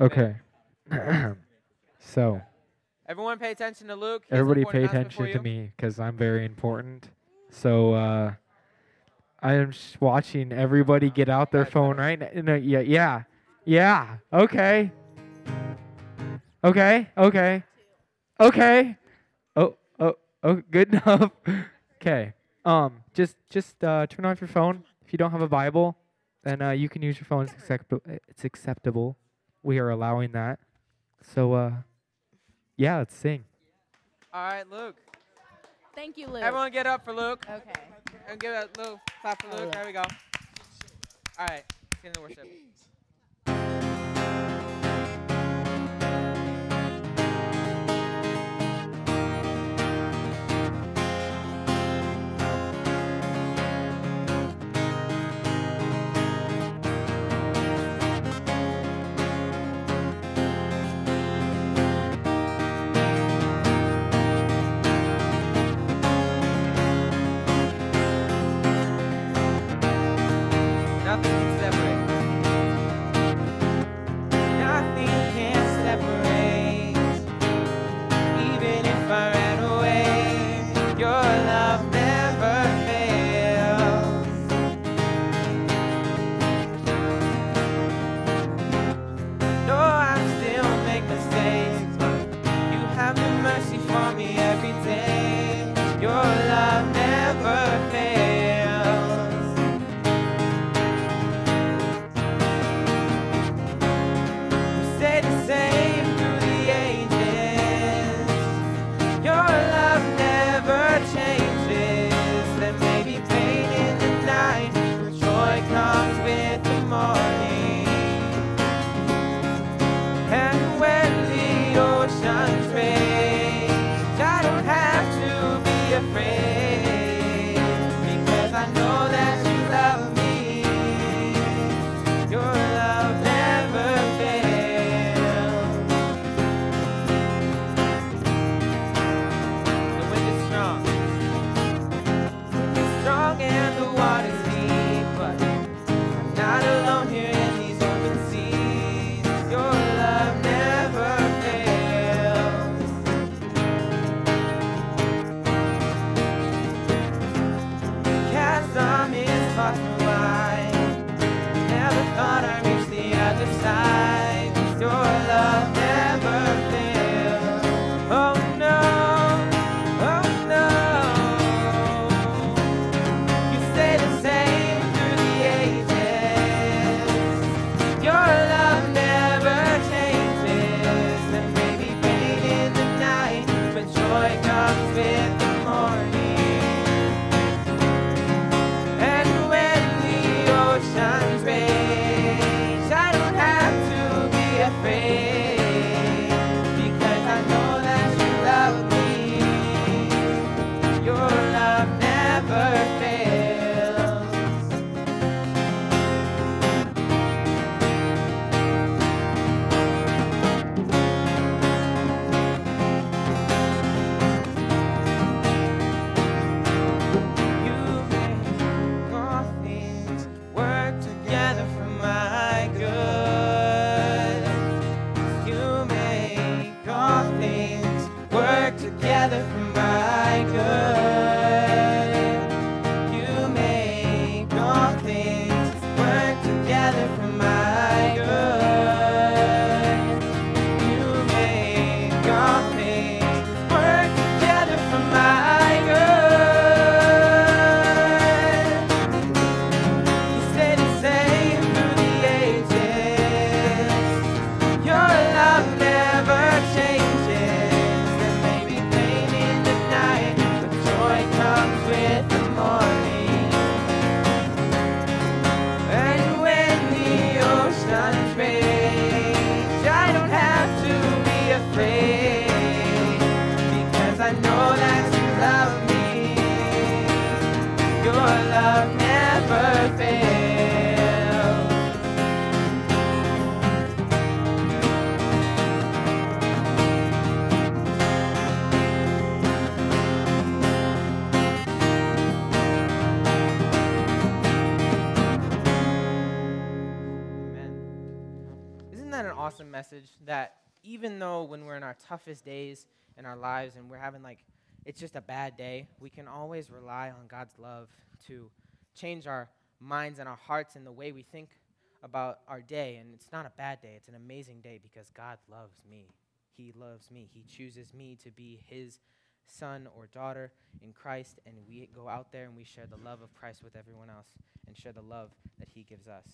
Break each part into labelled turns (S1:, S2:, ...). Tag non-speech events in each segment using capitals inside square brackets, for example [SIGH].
S1: Okay. [CLEARS THROAT] so
S2: Everyone pay attention to Luke. He
S1: everybody pay attention to me because I'm very important. So uh, I am just watching everybody get out their phone right now. No, yeah, yeah, yeah. Okay. Okay. Okay. Okay. Oh, oh, oh. Good [LAUGHS] enough. Okay. Um, just, just uh, turn off your phone. If you don't have a Bible, then uh, you can use your phone. It's acceptable. It's acceptable. We are allowing that. So, uh, yeah, let's sing.
S2: All right, Luke.
S3: Thank you, Luke.
S2: Everyone get up for Luke.
S3: Okay.
S2: And give a little clap for
S3: Oh,
S2: Luke.
S3: yeah.
S2: There we go. All right. Let's get into worship. Even though when we're in our toughest days in our lives and we're having like it's just a bad day, we can always rely on God's love to change our minds and our hearts and the way we think about our day. And it's not a bad day, it's an amazing day because God loves me. He loves me. He chooses me to be His son or daughter in Christ, and we go out there and we share the love of Christ with everyone else and share the love that He gives us.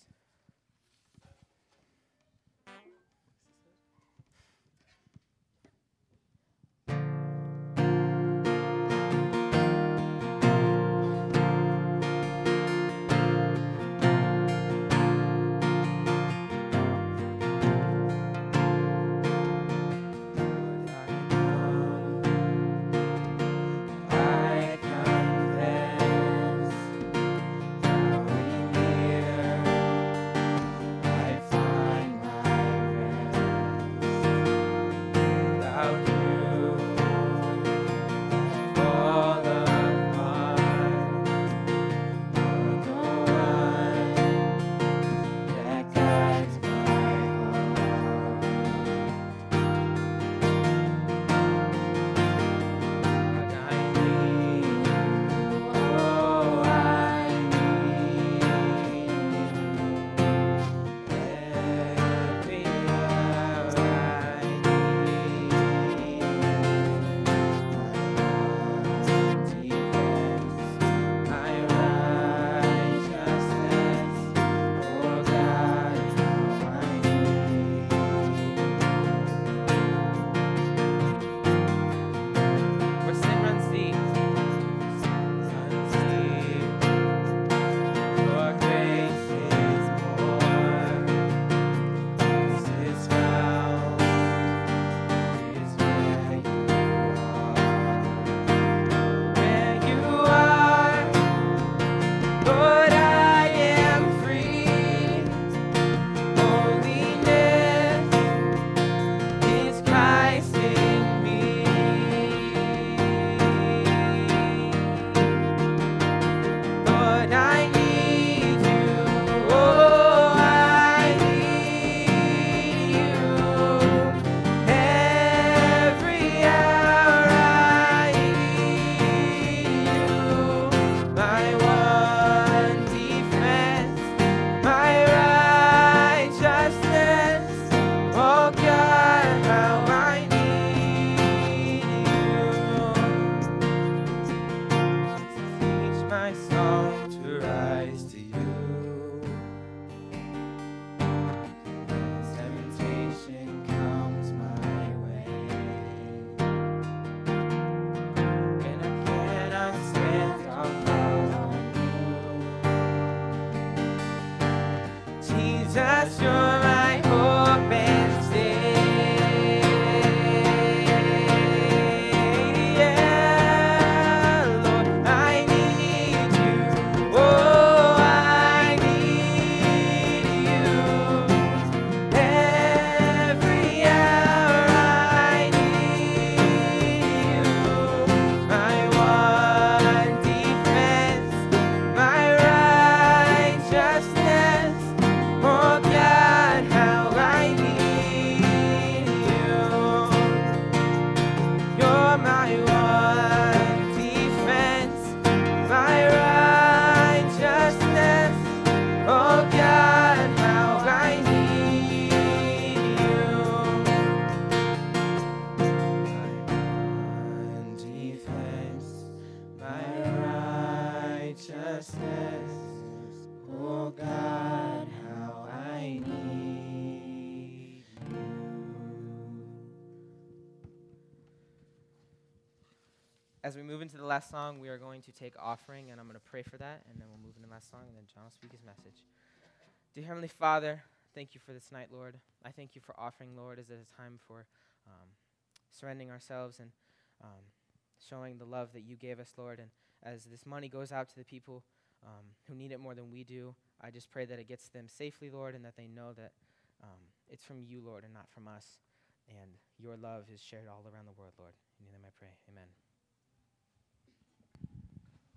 S2: Last song, we are going to take offering, and I'm going to pray for that, and then we'll move into the last song, and then John will speak his message. Dear Heavenly Father, thank you for this night, Lord. I thank you for offering, Lord, as it is time for um, surrendering ourselves and um, showing the love that you gave us, Lord. And as this money goes out to the people um, who need it more than we do, I just pray that it gets them safely, Lord, and that they know that um, it's from you, Lord, and not from us. And your love is shared all around the world, Lord. In your name I pray. Amen.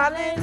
S2: Hallelujah,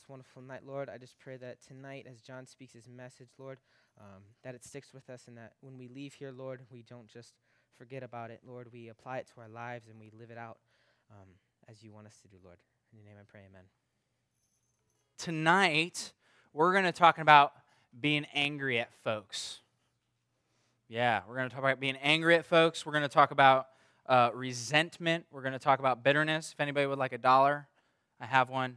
S2: this wonderful night, Lord. I just pray that tonight, as John speaks his message, Lord, um, that it sticks with us and that when we leave here, Lord, we don't just forget about it, Lord. We apply it to our lives and we live it out um, as you want us to do, Lord. In your name I pray, amen.
S4: tonight we're going to talk about being angry at folks. Yeah, we're going to talk about being angry at folks. We're going to talk about uh, resentment. We're going to talk about bitterness. If anybody would like a dollar, I have one.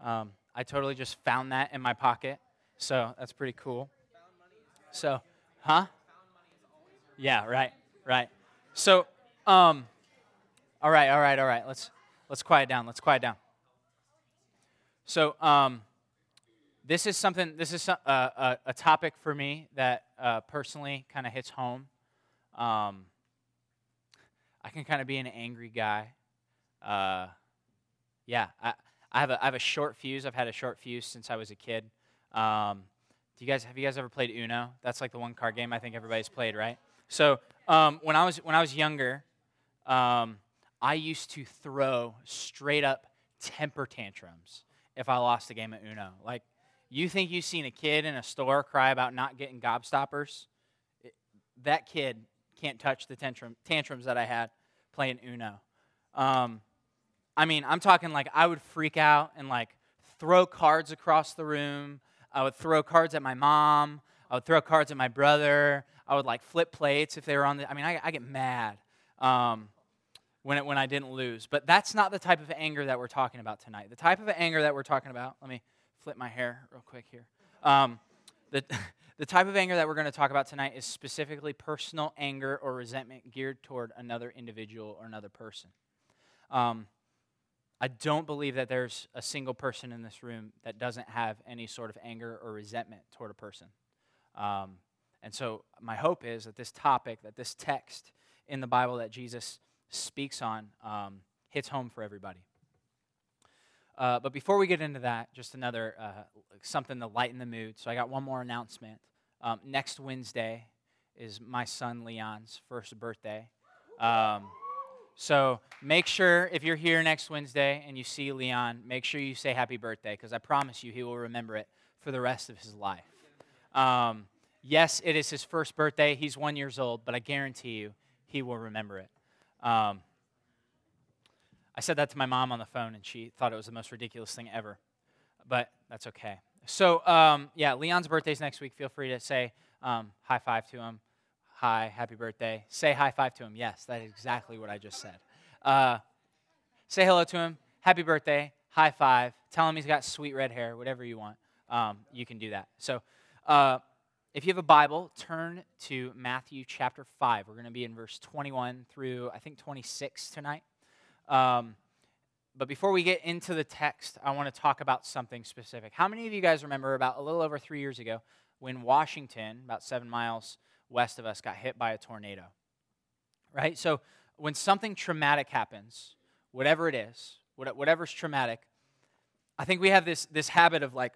S4: Um, I totally just found that in my pocket, so that's pretty cool. So, huh? Yeah, right, right. So, um, all right, all right, all right. Let's let's quiet down. Let's quiet down. So, um, this is something. This is so- uh, a, a topic for me that uh, personally kind of hits home. Um, I can kind of be an angry guy. Uh, yeah, I, I have a I have a short fuse. I've had a short fuse since I was a kid. Um, do you guys have you guys ever played Uno? That's like the one card game I think everybody's played, right? So um, when I was when I was younger, um, I used to throw straight up temper tantrums if I lost a game of Uno. Like, you think you've seen a kid in a store cry about not getting gobstoppers? It- that kid can't touch the tantrum, tantrums that I had playing Uno. Um, I mean, I'm talking like I would freak out and like throw cards across the room. I would throw cards at my mom. I would throw cards at my brother. I would like flip plates if they were on the. I mean, I, I get mad. Um, when, it, when I didn't lose. But that's not the type of anger that we're talking about tonight. The type of anger that we're talking about, let me flip my hair real quick here. Um, the, [LAUGHS] the type of anger that we're going to talk about tonight is specifically personal anger or resentment geared toward another individual or another person. Um, I don't believe that there's a single person in this room that doesn't have any sort of anger or resentment toward a person. Um, and so, my hope is that this topic, that this text in the Bible that Jesus speaks on um, hits home for everybody. Uh, but before we get into that, just another uh, something to lighten the mood. So I got one more announcement. Um, next Wednesday is my son Leon's first birthday. Um, so make sure if you're here next Wednesday and you see Leon, make sure you say happy birthday because I promise you he will remember it for the rest of his life. Um, yes, it is his first birthday. He's one years old, but I guarantee you he will remember it. Um, I said that to my mom on the phone, and she thought it was the most ridiculous thing ever. But that's okay. So, um, yeah, Leon's birthday's next week. Feel free to say um, high five to him. Hi, happy birthday. Say high five to him. Yes, that is exactly what I just said. Uh, say hello to him. Happy birthday. High five. Tell him he's got sweet red hair, whatever you want. Um, you can do that. So, uh, if you have a Bible, turn to Matthew chapter 5. We're going to be in verse 21 through, I think, 26 tonight. Um, but before we get into the text, I want to talk about something specific. How many of you guys remember about a little over three years ago when Washington, about seven miles west of us, got hit by a tornado? Right? So, when something traumatic happens, whatever it is, whatever's traumatic, I think we have this, this habit of like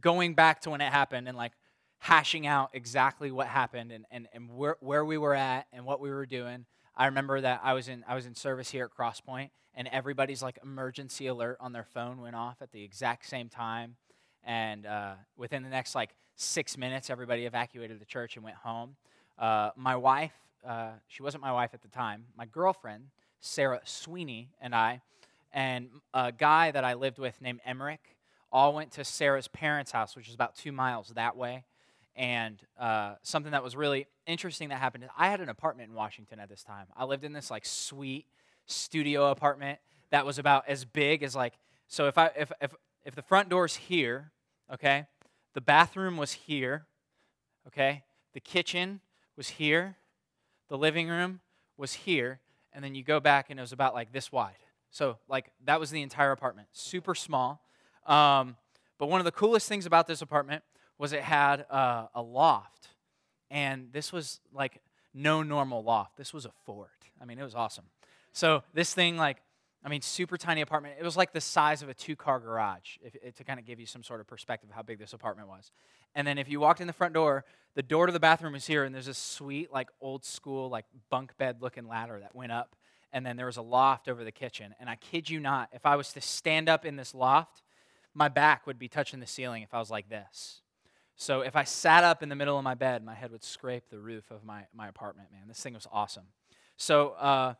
S4: going back to when it happened and like hashing out exactly what happened and, and, and where, where we were at and what we were doing. I remember that I was in I was in service here at Crosspoint and everybody's like emergency alert on their phone went off at the exact same time. And uh, within the next like six minutes, everybody evacuated the church and went home. Uh, my wife, uh, she wasn't my wife at the time, my girlfriend, Sarah Sweeney, and I, and a guy that I lived with named Emmerich, all went to Sarah's parents' house, which is about two miles that way. And uh, something that was really interesting that happened is I had an apartment in Washington at this time. I lived in this like sweet studio apartment that was about as big as like so if I if if if the front door's here, okay, the bathroom was here, okay, the kitchen was here, the living room was here, and then you go back and it was about like this wide. So like that was the entire apartment, super small. Um, but one of the coolest things about this apartment was it had uh, a loft, and this was like no normal loft. This was a fort. I mean, it was awesome. So this thing, like, I mean, super tiny apartment. It was like the size of a two-car garage, if, if, to kind of give you some sort of perspective of how big this apartment was. And then if you walked in the front door, the door to the bathroom was here, and there's this sweet, like, old school, like bunk bed-looking ladder that went up. And then there was a loft over the kitchen. And I kid you not, if I was to stand up in this loft, my back would be touching the ceiling if I was like this. So if I sat up in the middle of my bed, my head would scrape the roof of my, my apartment, man. This thing was awesome. So, uh,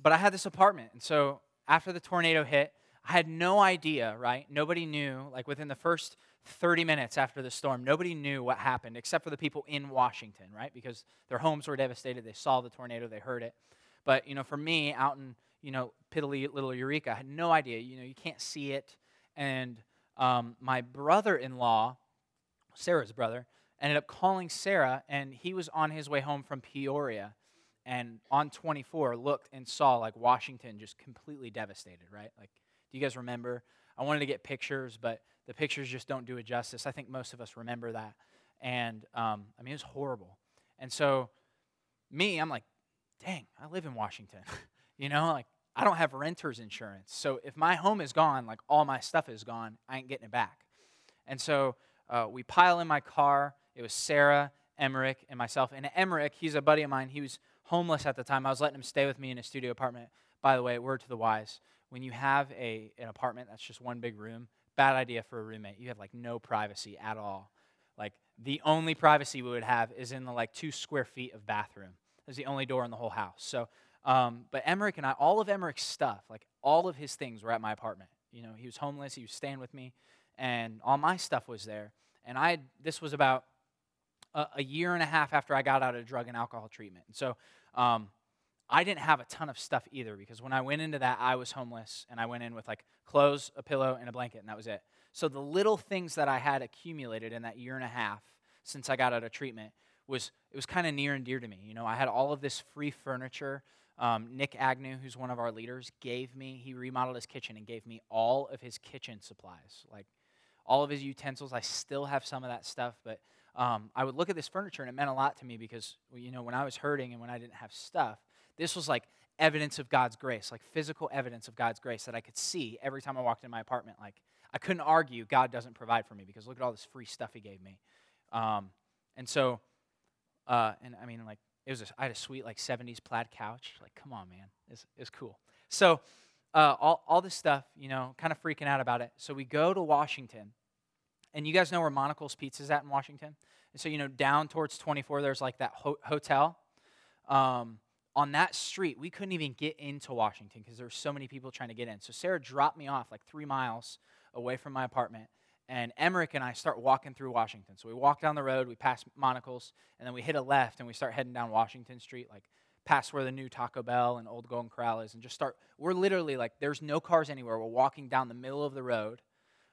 S4: but I had this apartment. And so after the tornado hit, I had no idea, right? Nobody knew, like within the first 30 minutes after the storm, nobody knew what happened except for the people in Washington, right? Because their homes were devastated. They saw the tornado, they heard it. But, you know, for me, out in, you know, piddly little Eureka, I had no idea. You know, you can't see it. And um, my brother in law, Sarah's brother, ended up calling Sarah, and he was on his way home from Peoria and on 24 looked and saw like Washington just completely devastated, right? Like, do you guys remember? I wanted to get pictures, but the pictures just don't do it justice. I think most of us remember that. And um, I mean, it was horrible. And so, me, I'm like, dang, I live in Washington. [LAUGHS] you know, like, I don't have renter's insurance. So, if my home is gone, like, all my stuff is gone, I ain't getting it back. And so, uh, we pile in my car. It was Sarah, Emmerich, and myself. And Emmerich, he's a buddy of mine. He was homeless at the time. I was letting him stay with me in a studio apartment. By the way, word to the wise when you have a, an apartment that's just one big room, bad idea for a roommate. You have like no privacy at all. Like the only privacy we would have is in the like two square feet of bathroom. There's the only door in the whole house. So, um, but Emmerich and I, all of Emmerich's stuff, like all of his things were at my apartment. You know, he was homeless, he was staying with me, and all my stuff was there. And I, this was about a, a year and a half after I got out of drug and alcohol treatment. And so um, I didn't have a ton of stuff either because when I went into that, I was homeless and I went in with like clothes, a pillow, and a blanket, and that was it. So the little things that I had accumulated in that year and a half since I got out of treatment was it was kind of near and dear to me. You know, I had all of this free furniture. Um, Nick Agnew, who's one of our leaders, gave me. He remodeled his kitchen and gave me all of his kitchen supplies, like all of his utensils. I still have some of that stuff, but um, I would look at this furniture and it meant a lot to me because, you know, when I was hurting and when I didn't have stuff, this was like evidence of God's grace, like physical evidence of God's grace that I could see every time I walked in my apartment. Like, I couldn't argue God doesn't provide for me because look at all this free stuff He gave me. Um, and so, uh, and I mean, like, it was a, I had a sweet, like, 70s plaid couch. Like, come on, man. It's, it's cool. So, uh, all, all this stuff, you know, kind of freaking out about it. So, we go to Washington and you guys know where Monical's Pizza is at in Washington? And so, you know, down towards 24, there's like that ho- hotel. Um, on that street, we couldn't even get into Washington because there were so many people trying to get in. So Sarah dropped me off like three miles away from my apartment. And Emmerich and I start walking through Washington. So we walk down the road, we pass Monical's, and then we hit a left and we start heading down Washington Street, like past where the new Taco Bell and Old Golden Corral is, and just start. We're literally like, there's no cars anywhere. We're walking down the middle of the road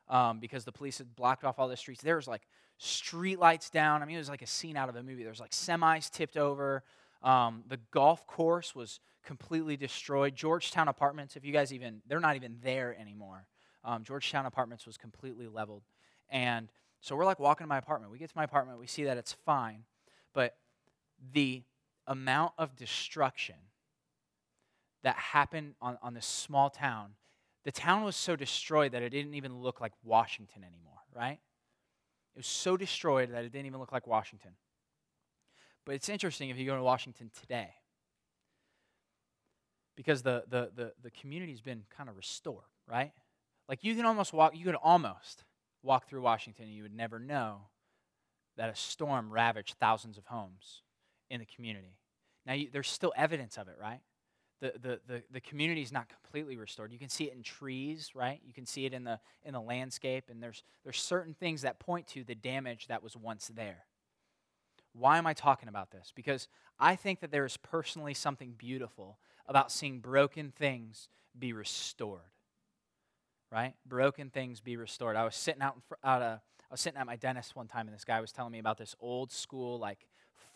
S4: um, because the police had blocked off all the streets. There was like street lights down. I mean, it was like a scene out of a movie. There was like semis tipped over. Um, the golf course was completely destroyed. Georgetown Apartments, if you guys even, they're not even there anymore. Um, Georgetown Apartments was completely leveled. And so we're like walking to my apartment. We get to my apartment, we see that it's fine. But the amount of destruction that happened on, on this small town, the town was so destroyed that it didn't even look like Washington anymore, right? It was so destroyed that it didn't even look like Washington. But it's interesting if you go to Washington today, because the, the, the, the community's been kind of restored, right? Like you can almost walk, you could almost walk through Washington and you would never know that a storm ravaged thousands of homes in the community. Now, you, there's still evidence of it, right? The, the, the, the community is not completely restored. You can see it in trees, right? You can see it in the, in the landscape, and there's, there's certain things that point to the damage that was once there. Why am I talking about this? Because I think that there is personally something beautiful about seeing broken things be restored. Right? Broken things be restored. I was sitting out, in fr- out I was sitting at my dentist one time, and this guy was telling me about this old school, like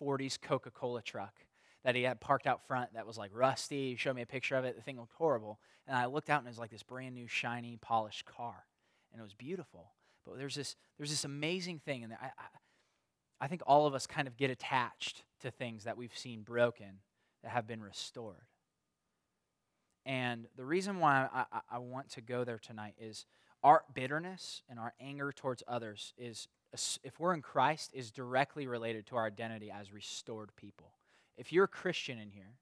S4: 40s Coca Cola truck that he had parked out front that was like rusty. He showed me a picture of it. The thing looked horrible. And I looked out, and it was like this brand new, shiny, polished car. And it was beautiful. But there's this, there's this amazing thing, and I, I I think all of us kind of get attached to things that we've seen broken that have been restored. And the reason why I, I, I, want to go there tonight is our bitterness and our anger towards others is, if we're in Christ, is directly related to our identity as restored people. If you're a Christian in here,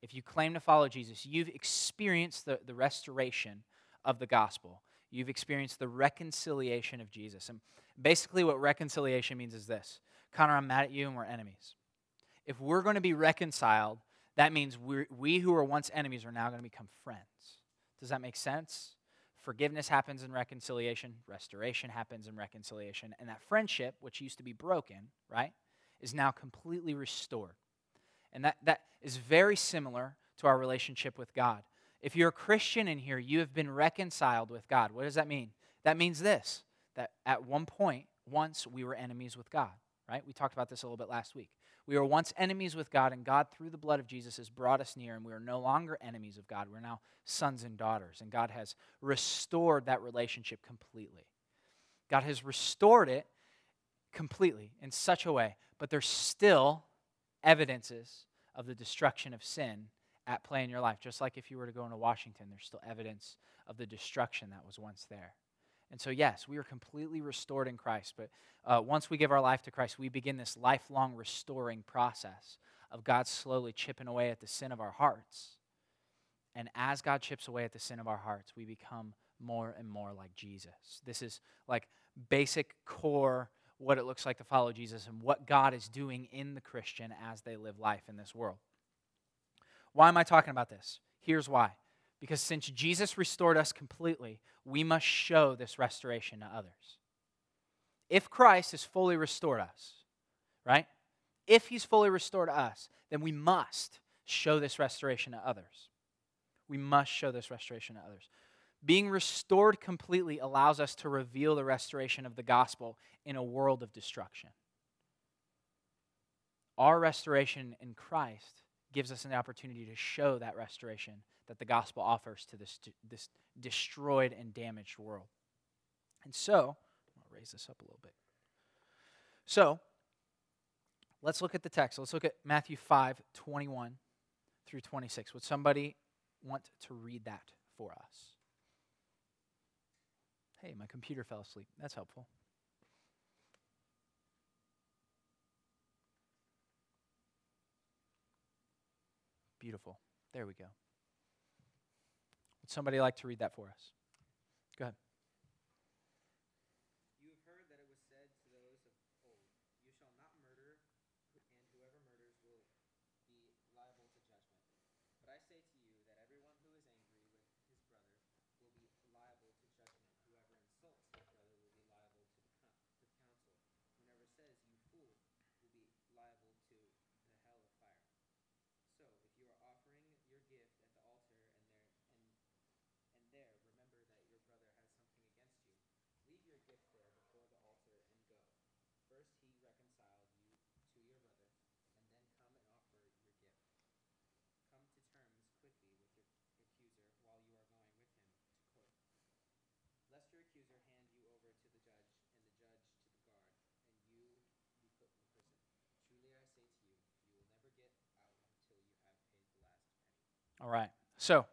S4: if you claim to follow Jesus, you've experienced the, the restoration of the gospel. You've experienced the reconciliation of Jesus. And basically, what reconciliation means is this Connor, I'm mad at you and we're enemies. If we're going to be reconciled, that means we we who were once enemies are now going to become friends. Does that make sense? Forgiveness happens in reconciliation, restoration happens in reconciliation, and that friendship, which used to be broken, right, is now completely restored. And that, that is very similar to our relationship with God. If you're a Christian in here, you have been reconciled with God. What does that mean? That means this that at one point, once we were enemies with God right? We talked about this a little bit last week. We were once enemies with God, and God, through the blood of Jesus, has brought us near, and we are no longer enemies of God. We're now sons and daughters, and God has restored that relationship completely. God has restored it completely in such a way, but there's still evidences of the destruction of sin at play in your life. Just like if you were to go into Washington, there's still evidence of the destruction that was once there. And so, yes, we are completely restored in Christ. But uh, once we give our life to Christ, we begin this lifelong restoring process of God slowly chipping away at the sin of our hearts. And as God chips away at the sin of our hearts, we become more and more like Jesus. This is like basic core what it looks like to follow Jesus and what God is doing in the Christian as they live life in this world. Why am I talking about this? Here's why. Because since Jesus restored us completely, we must show this restoration to others. If Christ has fully restored us, right? If he's fully restored us, then we must show this restoration to others. We must show this restoration to others. Being restored completely allows us to reveal the restoration of the gospel in a world of destruction. Our restoration in Christ gives us an opportunity to show that restoration that the gospel offers to this, this destroyed and damaged world. And so, I'll raise this up a little bit. So, let's look at the text. Let's look at Matthew 5 21 through 26. Would somebody want to read that for us? Hey, my computer fell asleep. That's helpful. Beautiful. There we go. Would somebody like to read that for us? Go ahead.
S2: You have heard that it was said to those of old, You shall not murder, and whoever murders will be liable to judgment.
S4: All right. So,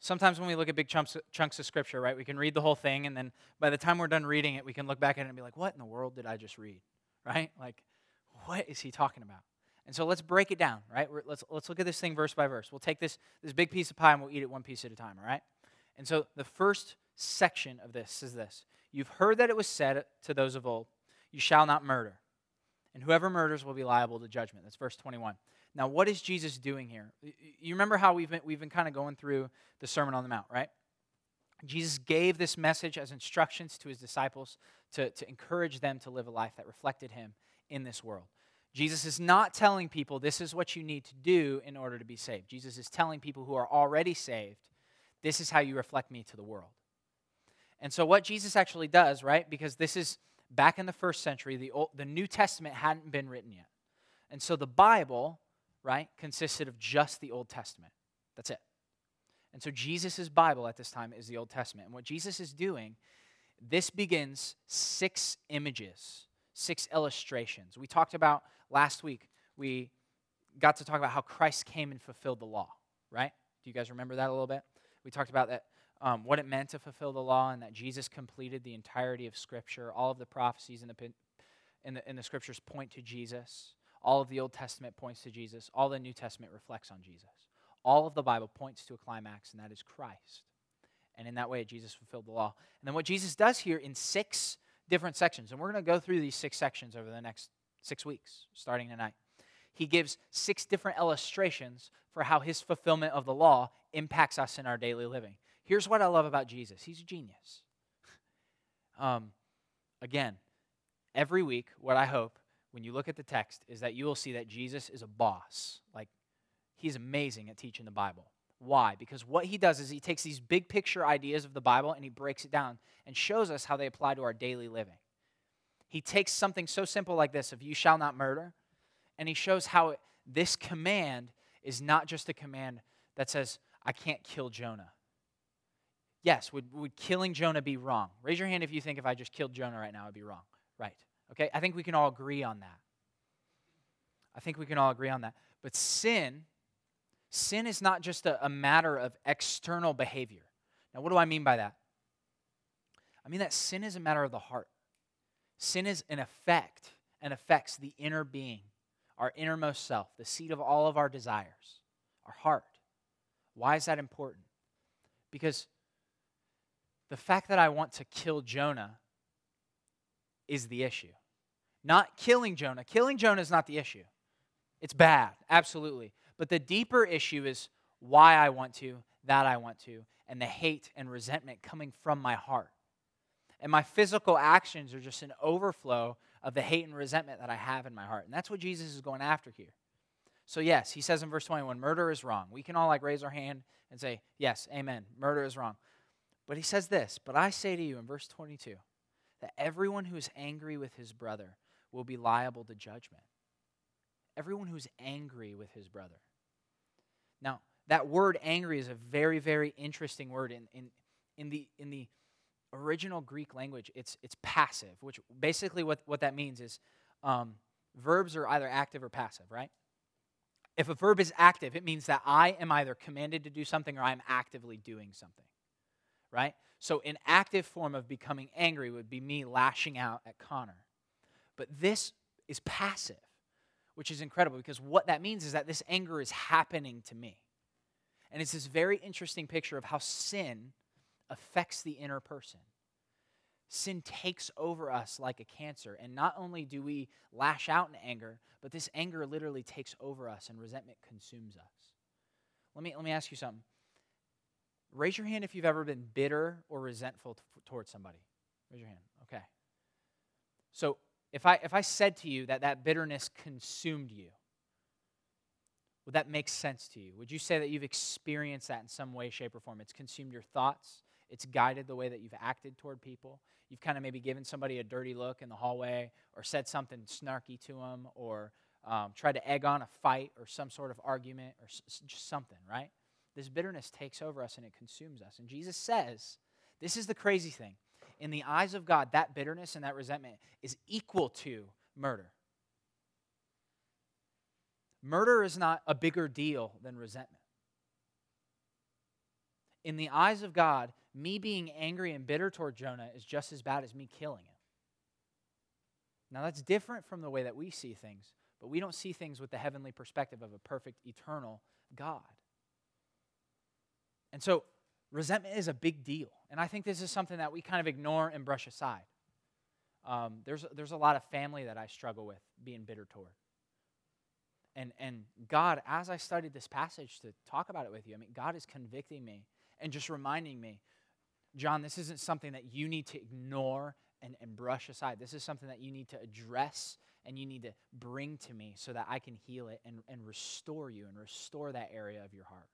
S4: sometimes when we look at big chunks, chunks of scripture, right, we can read the whole thing, and then by the time we're done reading it, we can look back at it and be like, what in the world did I just read? Right? Like, what is he talking about? And so let's break it down, right? We're, let's, let's look at this thing verse by verse. We'll take this, this big piece of pie and we'll eat it one piece at a time, all right? And so the first section of this is this You've heard that it was said to those of old, You shall not murder, and whoever murders will be liable to judgment. That's verse 21. Now, what is Jesus doing here? You remember how we've been, we've been kind of going through the Sermon on the Mount, right? Jesus gave this message as instructions to his disciples to, to encourage them to live a life that reflected him in this world. Jesus is not telling people this is what you need to do in order to be saved. Jesus is telling people who are already saved, this is how you reflect me to the world. And so, what Jesus actually does, right, because this is back in the first century, the, Old, the New Testament hadn't been written yet. And so, the Bible, right, consisted of just the Old Testament. That's it. And so, Jesus' Bible at this time is the Old Testament. And what Jesus is doing, this begins six images, six illustrations. We talked about last week, we got to talk about how Christ came and fulfilled the law, right? Do you guys remember that a little bit? We talked about that, um, what it meant to fulfill the law, and that Jesus completed the entirety of Scripture. All of the prophecies in the, in the, in the Scriptures point to Jesus. All of the Old Testament points to Jesus. All the New Testament reflects on Jesus. All of the Bible points to a climax, and that is Christ. And in that way, Jesus fulfilled the law. And then what Jesus does here in six different sections, and we're going to go through these six sections over the next six weeks, starting tonight. He gives six different illustrations for how his fulfillment of the law impacts us in our daily living. Here's what I love about Jesus He's a genius. [LAUGHS] Um, again, every week, what I hope when you look at the text is that you will see that Jesus is a boss. Like, he's amazing at teaching the Bible. Why? Because what he does is he takes these big picture ideas of the Bible and he breaks it down and shows us how they apply to our daily living. He takes something so simple like this of you shall not murder, and he shows how this command is not just a command that says, I can't kill Jonah. Yes, would, would killing Jonah be wrong? Raise your hand if you think if I just killed Jonah right now, it'd be wrong. Right. Okay? I think we can all agree on that. I think we can all agree on that. But sin, sin is not just a, a matter of external behavior. Now, what do I mean by that? I mean that sin is a matter of the heart. Sin is an effect and affects the inner being, our innermost self, the seat of all of our desires, our heart. Why is that important? Because the fact that I want to kill Jonah is the issue. Not killing Jonah. Killing Jonah is not the issue. It's bad, absolutely. But the deeper issue is why I want to, that I want to, and the hate and resentment coming from my heart. And my physical actions are just an overflow of the hate and resentment that I have in my heart. And that's what Jesus is going after here. So, yes, he says in verse 21 murder is wrong. We can all like raise our hand and say, yes, amen, murder is wrong. But he says this, but I say to you in verse 22 that everyone who is angry with his brother will be liable to judgment. Everyone who's angry with his brother. Now, that word angry is a very, very interesting word in, in, in the, in the original Greek language, it's, it's passive, which basically what, what that means is um, verbs are either active or passive, right? If a verb is active, it means that I am either commanded to do something or I am actively doing something, right? So, an active form of becoming angry would be me lashing out at Connor. But this is passive, which is incredible because what that means is that this anger is happening to me. And it's this very interesting picture of how sin affects the inner person. Sin takes over us like a cancer. And not only do we lash out in anger, but this anger literally takes over us and resentment consumes us. Let me, let me ask you something. Raise your hand if you've ever been bitter or resentful t- towards somebody. Raise your hand. Okay. So if I, if I said to you that that bitterness consumed you, would that make sense to you? Would you say that you've experienced that in some way, shape, or form? It's consumed your thoughts, it's guided the way that you've acted toward people. You've kind of maybe given somebody a dirty look in the hallway or said something snarky to them or um, tried to egg on a fight or some sort of argument or s- just something, right? This bitterness takes over us and it consumes us. And Jesus says, this is the crazy thing. In the eyes of God, that bitterness and that resentment is equal to murder. Murder is not a bigger deal than resentment. in the eyes of God, me being angry and bitter toward Jonah is just as bad as me killing him. Now, that's different from the way that we see things, but we don't see things with the heavenly perspective of a perfect, eternal God. And so, resentment is a big deal. And I think this is something that we kind of ignore and brush aside. Um, there's, there's a lot of family that I struggle with being bitter toward. And, and God, as I studied this passage to talk about it with you, I mean, God is convicting me and just reminding me, John, this isn't something that you need to ignore and, and brush aside. This is something that you need to address and you need to bring to me so that I can heal it and, and restore you and restore that area of your heart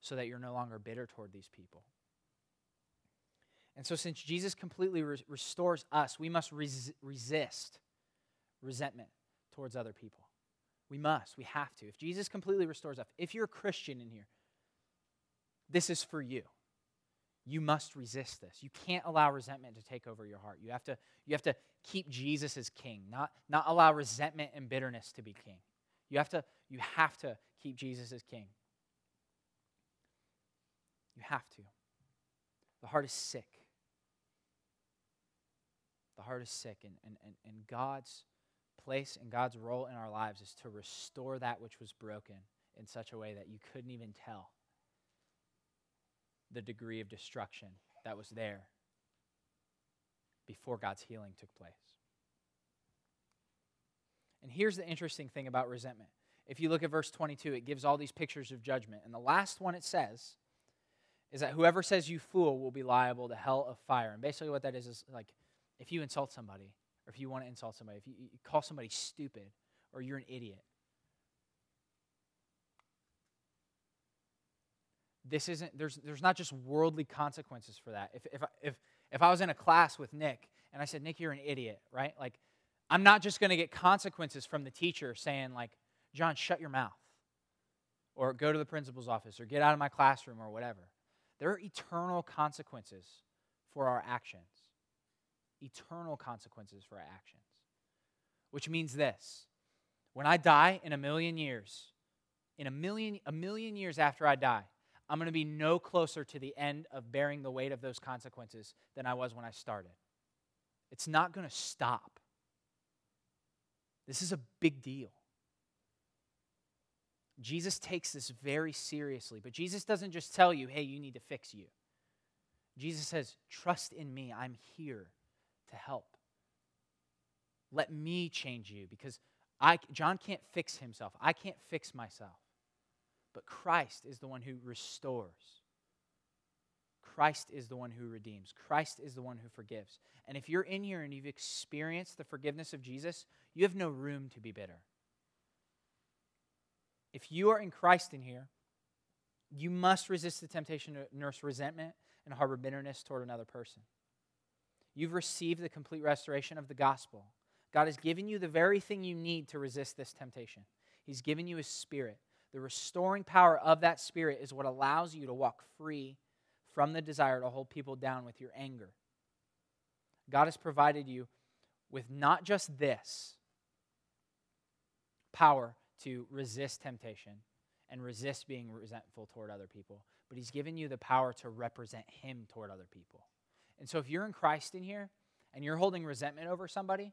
S4: so that you're no longer bitter toward these people. And so, since Jesus completely re- restores us, we must res- resist resentment towards other people. We must. We have to. If Jesus completely restores us, if you're a Christian in here, this is for you. You must resist this. You can't allow resentment to take over your heart. You have to, you have to keep Jesus as king, not, not allow resentment and bitterness to be king. You have to, you have to keep Jesus as king. You have to. The heart is sick. The heart is sick, and, and, and, and God's place and God's role in our lives is to restore that which was broken in such a way that you couldn't even tell the degree of destruction that was there before God's healing took place. And here's the interesting thing about resentment. If you look at verse 22, it gives all these pictures of judgment. And the last one it says is that whoever says you fool will be liable to hell of fire. And basically, what that is is like if you insult somebody, or if you want to insult somebody, if you, you call somebody stupid, or you're an idiot, this isn't there's there's not just worldly consequences for that. If if if if i was in a class with nick and i said nick you're an idiot right? Like i'm not just going to get consequences from the teacher saying like john shut your mouth or go to the principal's office or get out of my classroom or whatever there are eternal consequences for our actions eternal consequences for our actions which means this when i die in a million years in a million a million years after i die I'm going to be no closer to the end of bearing the weight of those consequences than I was when I started. It's not going to stop. This is a big deal. Jesus takes this very seriously, but Jesus doesn't just tell you, hey, you need to fix you. Jesus says, trust in me. I'm here to help. Let me change you because I, John can't fix himself. I can't fix myself. But Christ is the one who restores. Christ is the one who redeems. Christ is the one who forgives. And if you're in here and you've experienced the forgiveness of Jesus, you have no room to be bitter. If you are in Christ in here, you must resist the temptation to nurse resentment and harbor bitterness toward another person. You've received the complete restoration of the gospel. God has given you the very thing you need to resist this temptation. He's given you His Spirit. The restoring power of that Spirit is what allows you to walk free from the desire to hold people down with your anger. God has provided you with not just this power to resist temptation and resist being resentful toward other people, but He's given you the power to represent Him toward other people. And so if you're in Christ in here and you're holding resentment over somebody,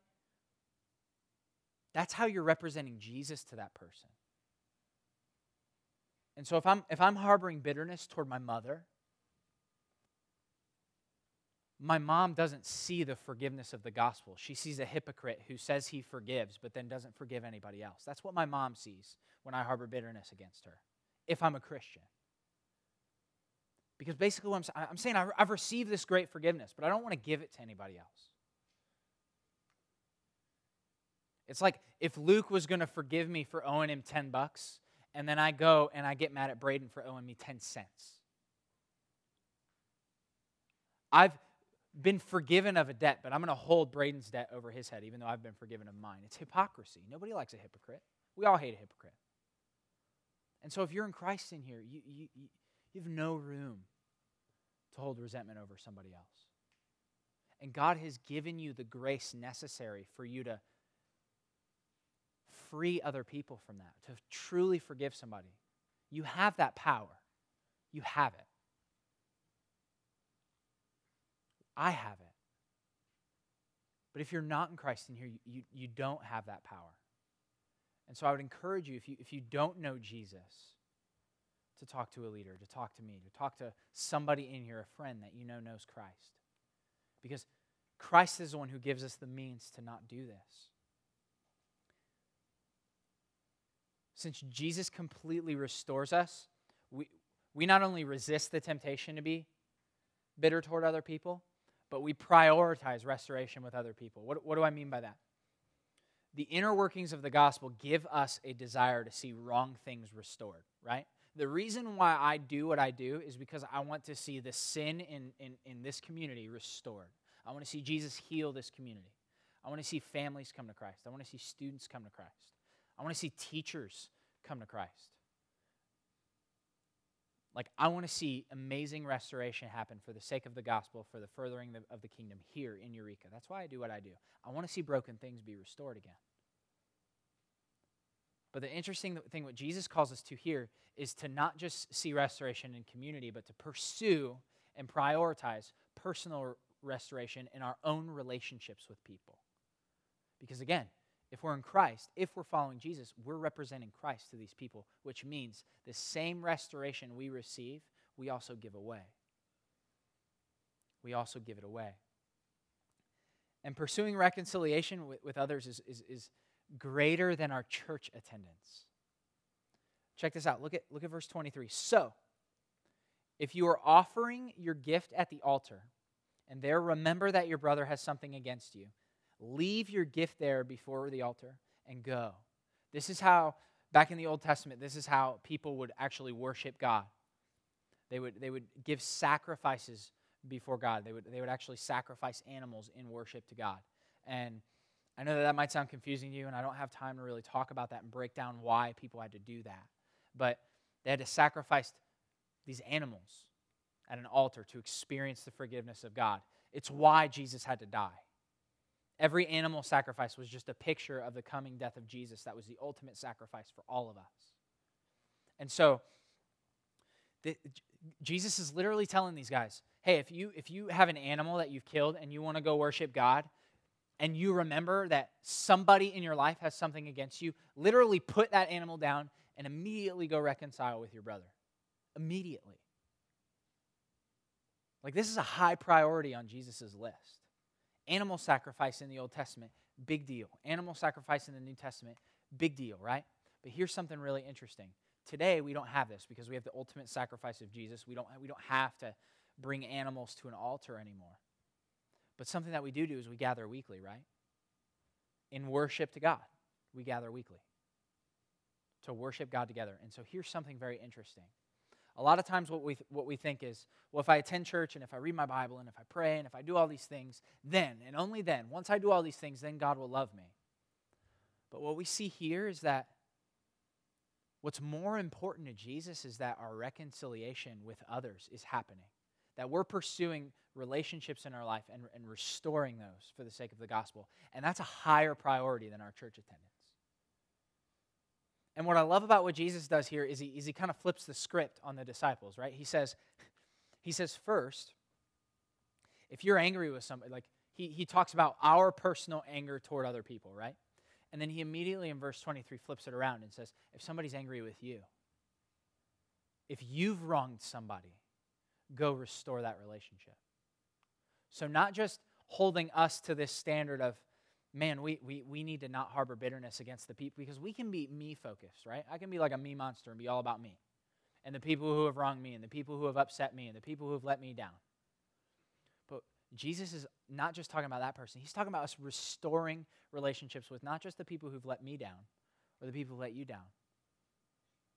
S4: that's how you're representing Jesus to that person. And so if I'm if I'm harboring bitterness toward my mother, my mom doesn't see the forgiveness of the gospel. She sees a hypocrite who says he forgives but then doesn't forgive anybody else. That's what my mom sees when I harbor bitterness against her. If I'm a Christian. Because basically what I'm, I'm saying, I've received this great forgiveness, but I don't want to give it to anybody else. It's like if Luke was going to forgive me for owing him 10 bucks, and then I go and I get mad at Braden for owing me 10 cents. I've been forgiven of a debt, but I'm going to hold Braden's debt over his head, even though I've been forgiven of mine. It's hypocrisy. Nobody likes a hypocrite. We all hate a hypocrite. And so if you're in Christ in here, you, you, you have no room to hold resentment over somebody else. And God has given you the grace necessary for you to free other people from that, to truly forgive somebody. You have that power. You have it. I have it. But if you're not in Christ in here, you, you, you don't have that power. And so I would encourage you, if you, if you don't know Jesus, to talk to a leader, to talk to me, to talk to somebody in here, a friend that you know knows Christ. Because Christ is the one who gives us the means to not do this. Since Jesus completely restores us, we, we not only resist the temptation to be bitter toward other people, but we prioritize restoration with other people. What, what do I mean by that? The inner workings of the gospel give us a desire to see wrong things restored, right? The reason why I do what I do is because I want to see the sin in, in, in this community restored. I want to see Jesus heal this community. I want to see families come to Christ. I want to see students come to Christ. I want to see teachers come to Christ. Like, I want to see amazing restoration happen for the sake of the gospel, for the furthering of the kingdom here in Eureka. That's why I do what I do. I want to see broken things be restored again. But the interesting thing, what Jesus calls us to here, is to not just see restoration in community, but to pursue and prioritize personal restoration in our own relationships with people. Because again, if we're in Christ, if we're following Jesus, we're representing Christ to these people, which means the same restoration we receive, we also give away. We also give it away. And pursuing reconciliation with, with others is, is, is greater than our church attendance. Check this out. Look at, look at verse 23. So, if you are offering your gift at the altar, and there remember that your brother has something against you, leave your gift there before the altar and go. This is how, back in the Old Testament, this is how people would actually worship God. They would, they would give sacrifices before God. They would, they would actually sacrifice animals in worship to God. And I know that that might sound confusing to you, and I don't have time to really talk about that and break down why people had to do that. But they had to sacrifice these animals at an altar to experience the forgiveness of God. It's why Jesus had to die. Every animal sacrifice was just a picture of the coming death of Jesus. That was the ultimate sacrifice for all of us. And so, the, Jesus is literally telling these guys, hey, if you, if you have an animal that you've killed and you want to go worship God, and you remember that somebody in your life has something against you, literally put that animal down and immediately go reconcile with your brother. Immediately. Like, this is a high priority on Jesus' list. Animal sacrifice in the Old Testament, big deal. Animal sacrifice in the New Testament, big deal, right? But here's something really interesting. Today, we don't have this because we have the ultimate sacrifice of Jesus. We don't, we don't have to bring animals to an altar anymore. But something that we do do is we gather weekly, right? In worship to God, we gather weekly to worship God together. And so here's something very interesting. A lot of times, what we, what we think is, well, if I attend church and if I read my Bible and if I pray and if I do all these things, then and only then, once I do all these things, then God will love me. But what we see here is that what's more important to Jesus is that our reconciliation with others is happening that we're pursuing relationships in our life and, and restoring those for the sake of the gospel. And that's a higher priority than our church attendance. And what I love about what Jesus does here is he, is he kind of flips the script on the disciples, right? He says, he says first, if you're angry with somebody, like he, he talks about our personal anger toward other people, right? And then he immediately in verse 23 flips it around and says, if somebody's angry with you, if you've wronged somebody, go restore that relationship. So, not just holding us to this standard of, man, we, we, we need to not harbor bitterness against the people because we can be me focused, right? I can be like a me monster and be all about me and the people who have wronged me and the people who have upset me and the people who have let me down. But Jesus is not just talking about that person, he's talking about us restoring relationships with not just the people who've let me down or the people who let you down,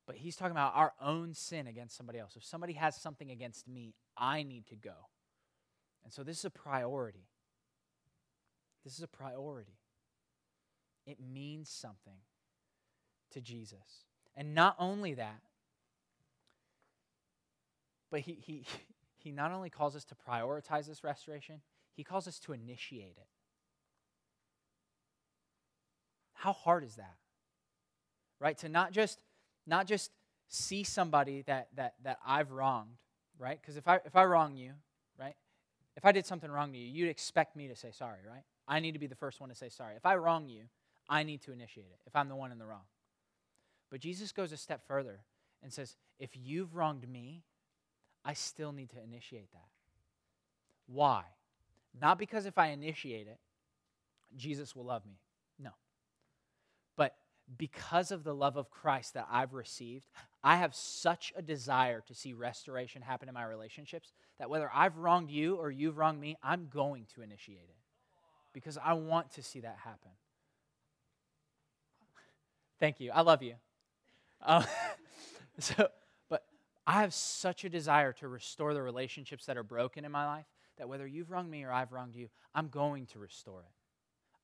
S4: but he's talking about our own sin against somebody else. If somebody has something against me, I need to go. And so this is a priority. This is a priority. It means something to Jesus. And not only that, but he, he, [LAUGHS] he not only calls us to prioritize this restoration, he calls us to initiate it. How hard is that? Right? To not just not just see somebody that, that, that I've wronged, right? Because if I, if I wrong you, right, if I did something wrong to you, you'd expect me to say sorry, right? I need to be the first one to say sorry. If I wrong you, I need to initiate it if I'm the one in the wrong. But Jesus goes a step further and says, if you've wronged me, I still need to initiate that. Why? Not because if I initiate it, Jesus will love me. No. But because of the love of Christ that I've received, I have such a desire to see restoration happen in my relationships that whether I've wronged you or you've wronged me, I'm going to initiate it because I want to see that happen. Thank you. I love you. Uh, [LAUGHS] so, but I have such a desire to restore the relationships that are broken in my life that whether you've wronged me or I've wronged you, I'm going to restore it.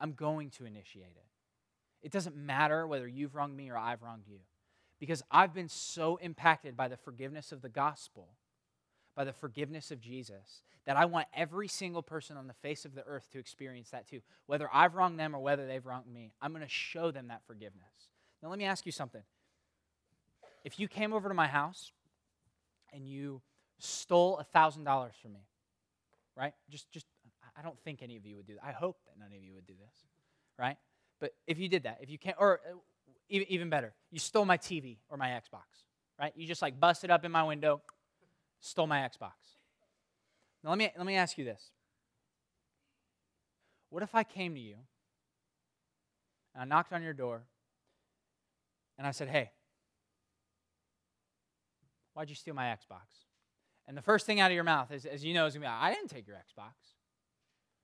S4: I'm going to initiate it. It doesn't matter whether you've wronged me or I've wronged you. Because I've been so impacted by the forgiveness of the gospel, by the forgiveness of Jesus, that I want every single person on the face of the earth to experience that too. Whether I've wronged them or whether they've wronged me, I'm going to show them that forgiveness. Now, let me ask you something. If you came over to my house and you stole $1,000 from me, right? Just, just, I don't think any of you would do that. I hope that none of you would do this, right? But if you did that, if you can't, or uh, even, even better, you stole my TV or my Xbox, right? You just like busted up in my window, stole my Xbox. Now let me let me ask you this. What if I came to you and I knocked on your door and I said, "Hey, why'd you steal my Xbox?" And the first thing out of your mouth, is, as you know, is going to be, "I didn't take your Xbox.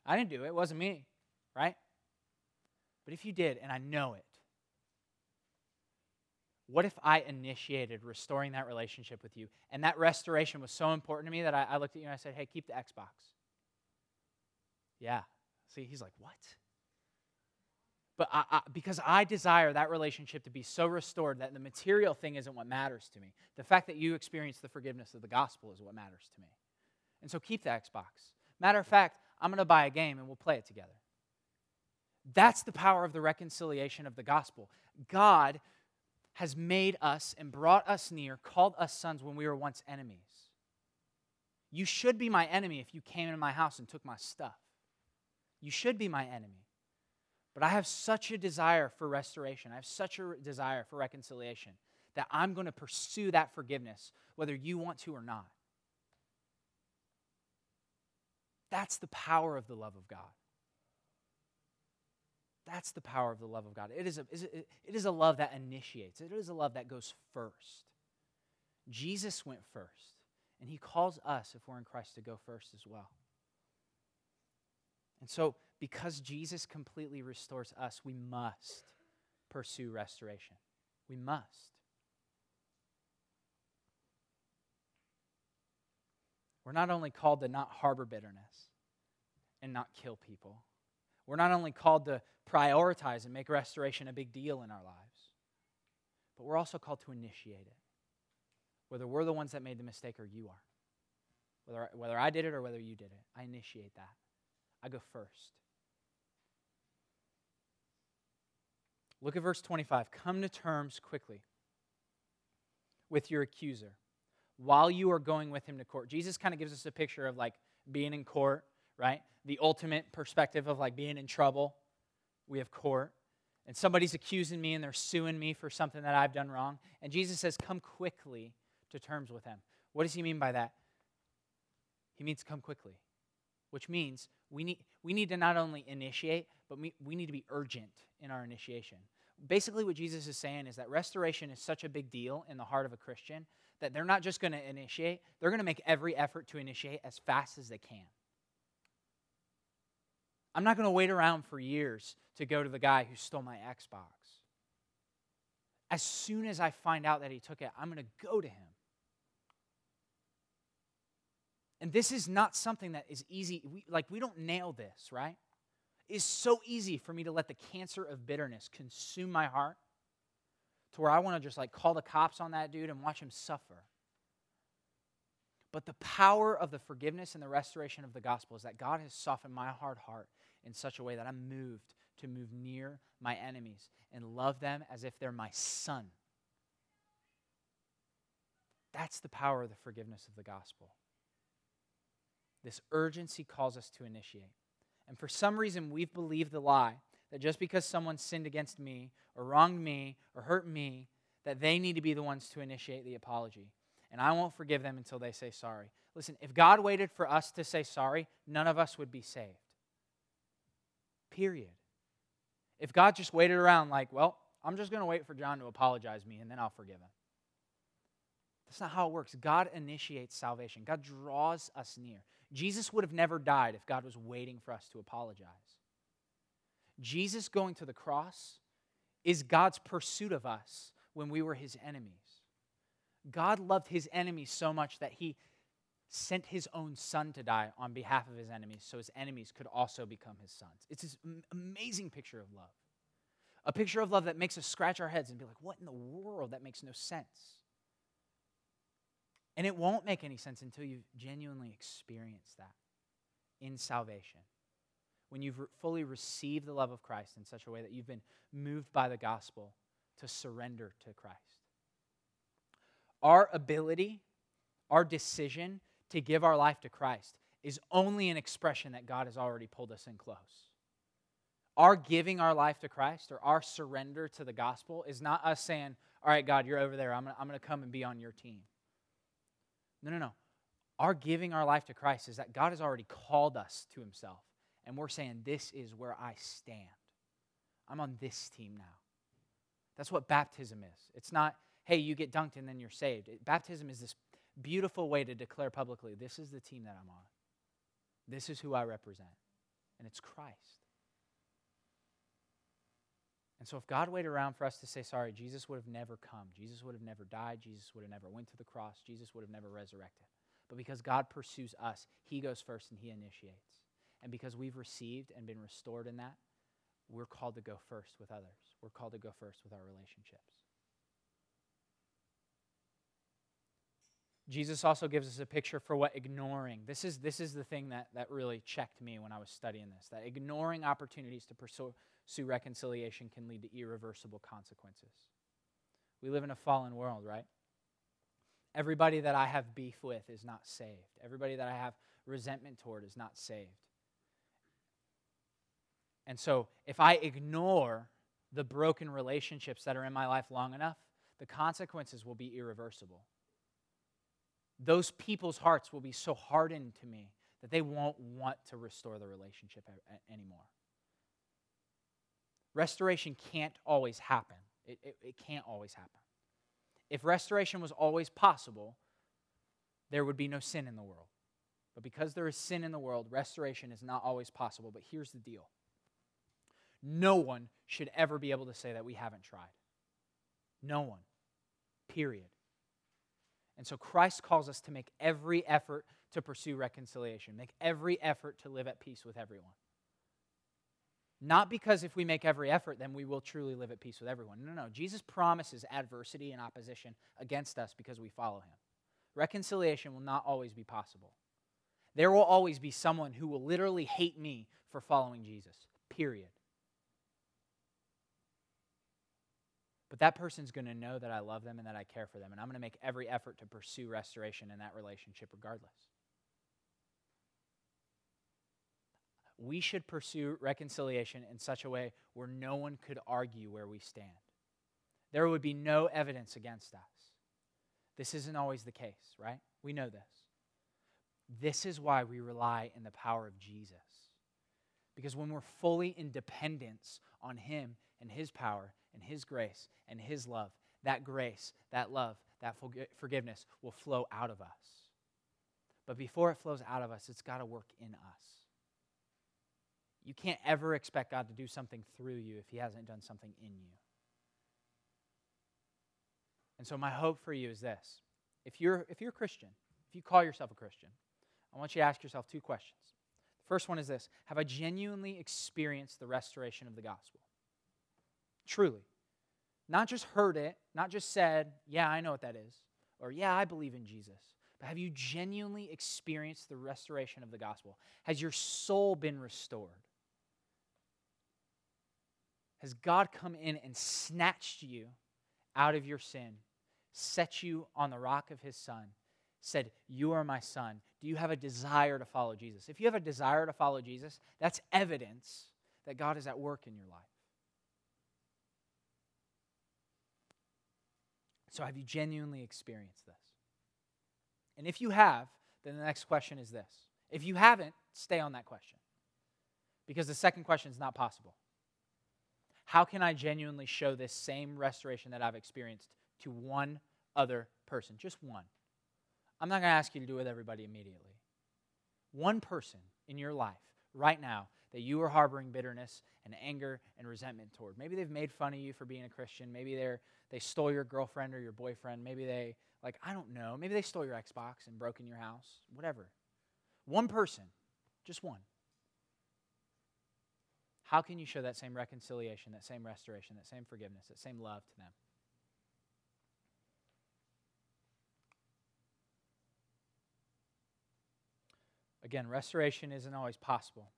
S4: I didn't do it. It wasn't me." Right? But if you did, and I know it, what if I initiated restoring that relationship with you? And that restoration was so important to me that I, I looked at you and I said, hey, keep the Xbox. Yeah. See, he's like, what? But I, I, because I desire that relationship to be so restored that the material thing isn't what matters to me. The fact that you experience the forgiveness of the gospel is what matters to me. And so keep the Xbox. Matter of fact, I'm going to buy a game and we'll play it together. That's the power of the reconciliation of the gospel. God has made us and brought us near, called us sons when we were once enemies. You should be my enemy if you came into my house and took my stuff. You should be my enemy. But I have such a desire for restoration. I have such a desire for reconciliation that I'm going to pursue that forgiveness, whether you want to or not. That's the power of the love of God. That's the power of the love of God. It is, a, it is a love that initiates, it is a love that goes first. Jesus went first, and he calls us, if we're in Christ, to go first as well. And so, because Jesus completely restores us, we must pursue restoration. We must. We're not only called to not harbor bitterness and not kill people, we're not only called to prioritize and make restoration a big deal in our lives, but we're also called to initiate it. Whether we're the ones that made the mistake or you are. Whether, whether I did it or whether you did it, I initiate that. I go first. Look at verse 25. Come to terms quickly with your accuser while you are going with him to court. Jesus kind of gives us a picture of like being in court right? The ultimate perspective of like being in trouble. We have court. And somebody's accusing me and they're suing me for something that I've done wrong. And Jesus says, Come quickly to terms with them. What does he mean by that? He means come quickly, which means we need, we need to not only initiate, but we, we need to be urgent in our initiation. Basically, what Jesus is saying is that restoration is such a big deal in the heart of a Christian that they're not just going to initiate, they're going to make every effort to initiate as fast as they can. I'm not going to wait around for years to go to the guy who stole my Xbox. As soon as I find out that he took it, I'm going to go to him. And this is not something that is easy. We, like, we don't nail this, right? It's so easy for me to let the cancer of bitterness consume my heart to where I want to just like call the cops on that dude and watch him suffer. But the power of the forgiveness and the restoration of the gospel is that God has softened my hard heart in such a way that I'm moved to move near my enemies and love them as if they're my son. That's the power of the forgiveness of the gospel. This urgency calls us to initiate. And for some reason, we've believed the lie that just because someone sinned against me or wronged me or hurt me, that they need to be the ones to initiate the apology. And I won't forgive them until they say sorry. Listen, if God waited for us to say sorry, none of us would be saved. Period. If God just waited around like, well, I'm just going to wait for John to apologize me and then I'll forgive him. That's not how it works. God initiates salvation, God draws us near. Jesus would have never died if God was waiting for us to apologize. Jesus going to the cross is God's pursuit of us when we were his enemies. God loved his enemies so much that he sent his own son to die on behalf of his enemies so his enemies could also become his sons. It's this amazing picture of love. A picture of love that makes us scratch our heads and be like, what in the world? That makes no sense. And it won't make any sense until you've genuinely experienced that in salvation. When you've fully received the love of Christ in such a way that you've been moved by the gospel to surrender to Christ. Our ability, our decision to give our life to Christ is only an expression that God has already pulled us in close. Our giving our life to Christ or our surrender to the gospel is not us saying, All right, God, you're over there. I'm going to come and be on your team. No, no, no. Our giving our life to Christ is that God has already called us to himself. And we're saying, This is where I stand. I'm on this team now. That's what baptism is. It's not, hey, you get dunked and then you're saved. It, baptism is this beautiful way to declare publicly, this is the team that I'm on. This is who I represent. And it's Christ. And so if God waited around for us to say sorry, Jesus would have never come. Jesus would have never died. Jesus would have never went to the cross. Jesus would have never resurrected. But because God pursues us, he goes first and he initiates. And because we've received and been restored in that, we're called to go first with others. We're called to go first with our relationships. Jesus also gives us a picture for what ignoring. This is, this is the thing that, that really checked me when I was studying this that ignoring opportunities to pursue, pursue reconciliation can lead to irreversible consequences. We live in a fallen world, right? Everybody that I have beef with is not saved. Everybody that I have resentment toward is not saved. And so, if I ignore the broken relationships that are in my life long enough, the consequences will be irreversible. Those people's hearts will be so hardened to me that they won't want to restore the relationship anymore. Restoration can't always happen. It, it, it, can't always happen. If restoration was always possible, there would be no sin in the world. But because there is sin in the world, restoration is not always possible. But here's the deal no one should ever be able to say that we haven't tried. No one. Period. And so Christ calls us to make every effort to pursue reconciliation, make every effort to live at peace with everyone. Not because if we make every effort, then we will truly live at peace with everyone. No, no. Jesus promises adversity and opposition against us because we follow him. Reconciliation will not always be possible. There will always be someone who will literally hate me for following Jesus, period. But that person's going to know that I love them and that I care for them. And I'm going to make every effort to pursue restoration in that relationship regardless. we should pursue reconciliation in such a way where no one could argue where we stand. There would be no evidence against us. This isn't always the case, right? We know this. This is why we rely in the power of Jesus. Because when we're fully in dependence on Him and His power and His grace and His love, that grace, that love, that forgiveness will flow out of us. But before it flows out of us, it's got to work in us. You can't ever expect God to do something through you if He hasn't done something in you. And so, my hope for you is this if you're, if you're a Christian, if you call yourself a Christian, I want you to ask yourself two questions. The first one is this Have I genuinely experienced the restoration of the gospel? Truly. Not just heard it, not just said, yeah, I know what that is, or yeah, I believe in Jesus. But have you genuinely experienced the restoration of the gospel? Has your soul been restored? Has God come in and snatched you out of your sin, set you on the rock of his Son, said, You are my son? Do you have a desire to follow Jesus? If you have a desire to follow Jesus, that's evidence that God is at work in your life. So, have you genuinely experienced this? And if you have, then the next question is this. If you haven't, stay on that question. Because the second question is not possible. How can I genuinely show this same restoration that I've experienced to one other person? Just one. I'm not going to ask you to do it with everybody immediately. One person in your life right now that you are harboring bitterness and anger and resentment toward. Maybe they've made fun of you for being a Christian. Maybe they're they stole your girlfriend or your boyfriend. Maybe they like I don't know. Maybe they stole your Xbox and broke in your house. Whatever. One person, just one. How can you show that same reconciliation, that same restoration, that same forgiveness, that same love to them? Again, restoration isn't always possible.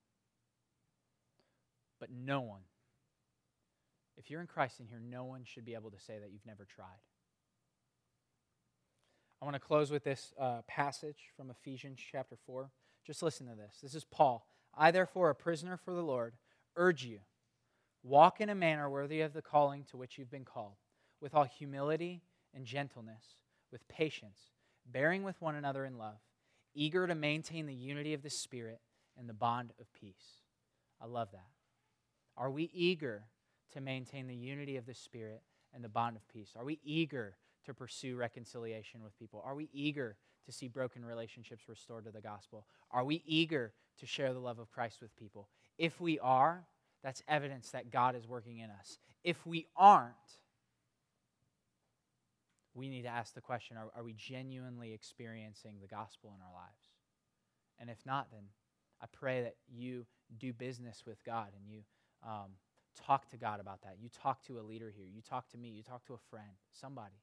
S4: But no one, if you're in Christ in here, no one should be able to say that you've never tried. I want to close with this uh, passage from Ephesians chapter 4. Just listen to this. This is Paul. I, therefore, a prisoner for the Lord, urge you walk in a manner worthy of the calling to which you've been called, with all humility and gentleness, with patience, bearing with one another in love eager to maintain the unity of the Spirit and the bond of peace. I love that. Are we eager to maintain the unity of the Spirit and the bond of peace? Are we eager to pursue reconciliation with people? Are we eager to see broken relationships restored to the gospel? Are we eager to share the love of Christ with people? If we are, that's evidence that God is working in us. If we aren't, we need to ask the question are, are we genuinely experiencing the gospel in our lives? And if not, then I pray that you do business with God and you um, talk to God about that. You talk to a leader here. You talk to me. You talk to a friend, somebody.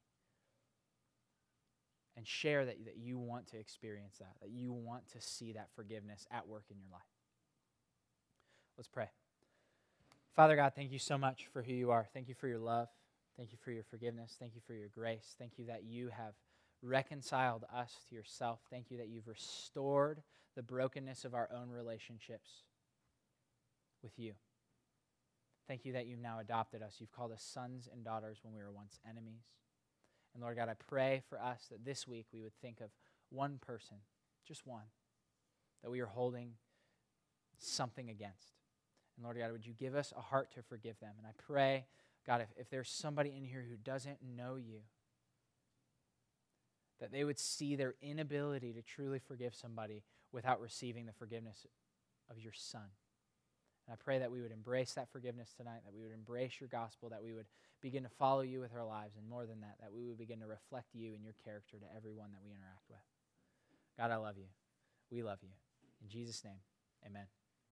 S4: And share that, that you want to experience that, that you want to see that forgiveness at work in your life. Let's pray. Father God, thank you so much for who you are. Thank you for your love. Thank you for your forgiveness. Thank you for your grace. Thank you that you have reconciled us to yourself. Thank you that you've restored the brokenness of our own relationships with you. Thank you that you've now adopted us. You've called us sons and daughters when we were once enemies. And Lord God, I pray for us that this week we would think of one person, just one, that we are holding something against. And Lord God, would you give us a heart to forgive them? And I pray God, if, if there's somebody in here who doesn't know you, that they would see their inability to truly forgive somebody without receiving the forgiveness of your Son. And I pray that we would embrace that forgiveness tonight, that we would embrace your gospel, that we would begin to follow you with our lives, and more than that, that we would begin to reflect you and your character to everyone that we interact with. God, I love you. We love you. In Jesus' name, amen.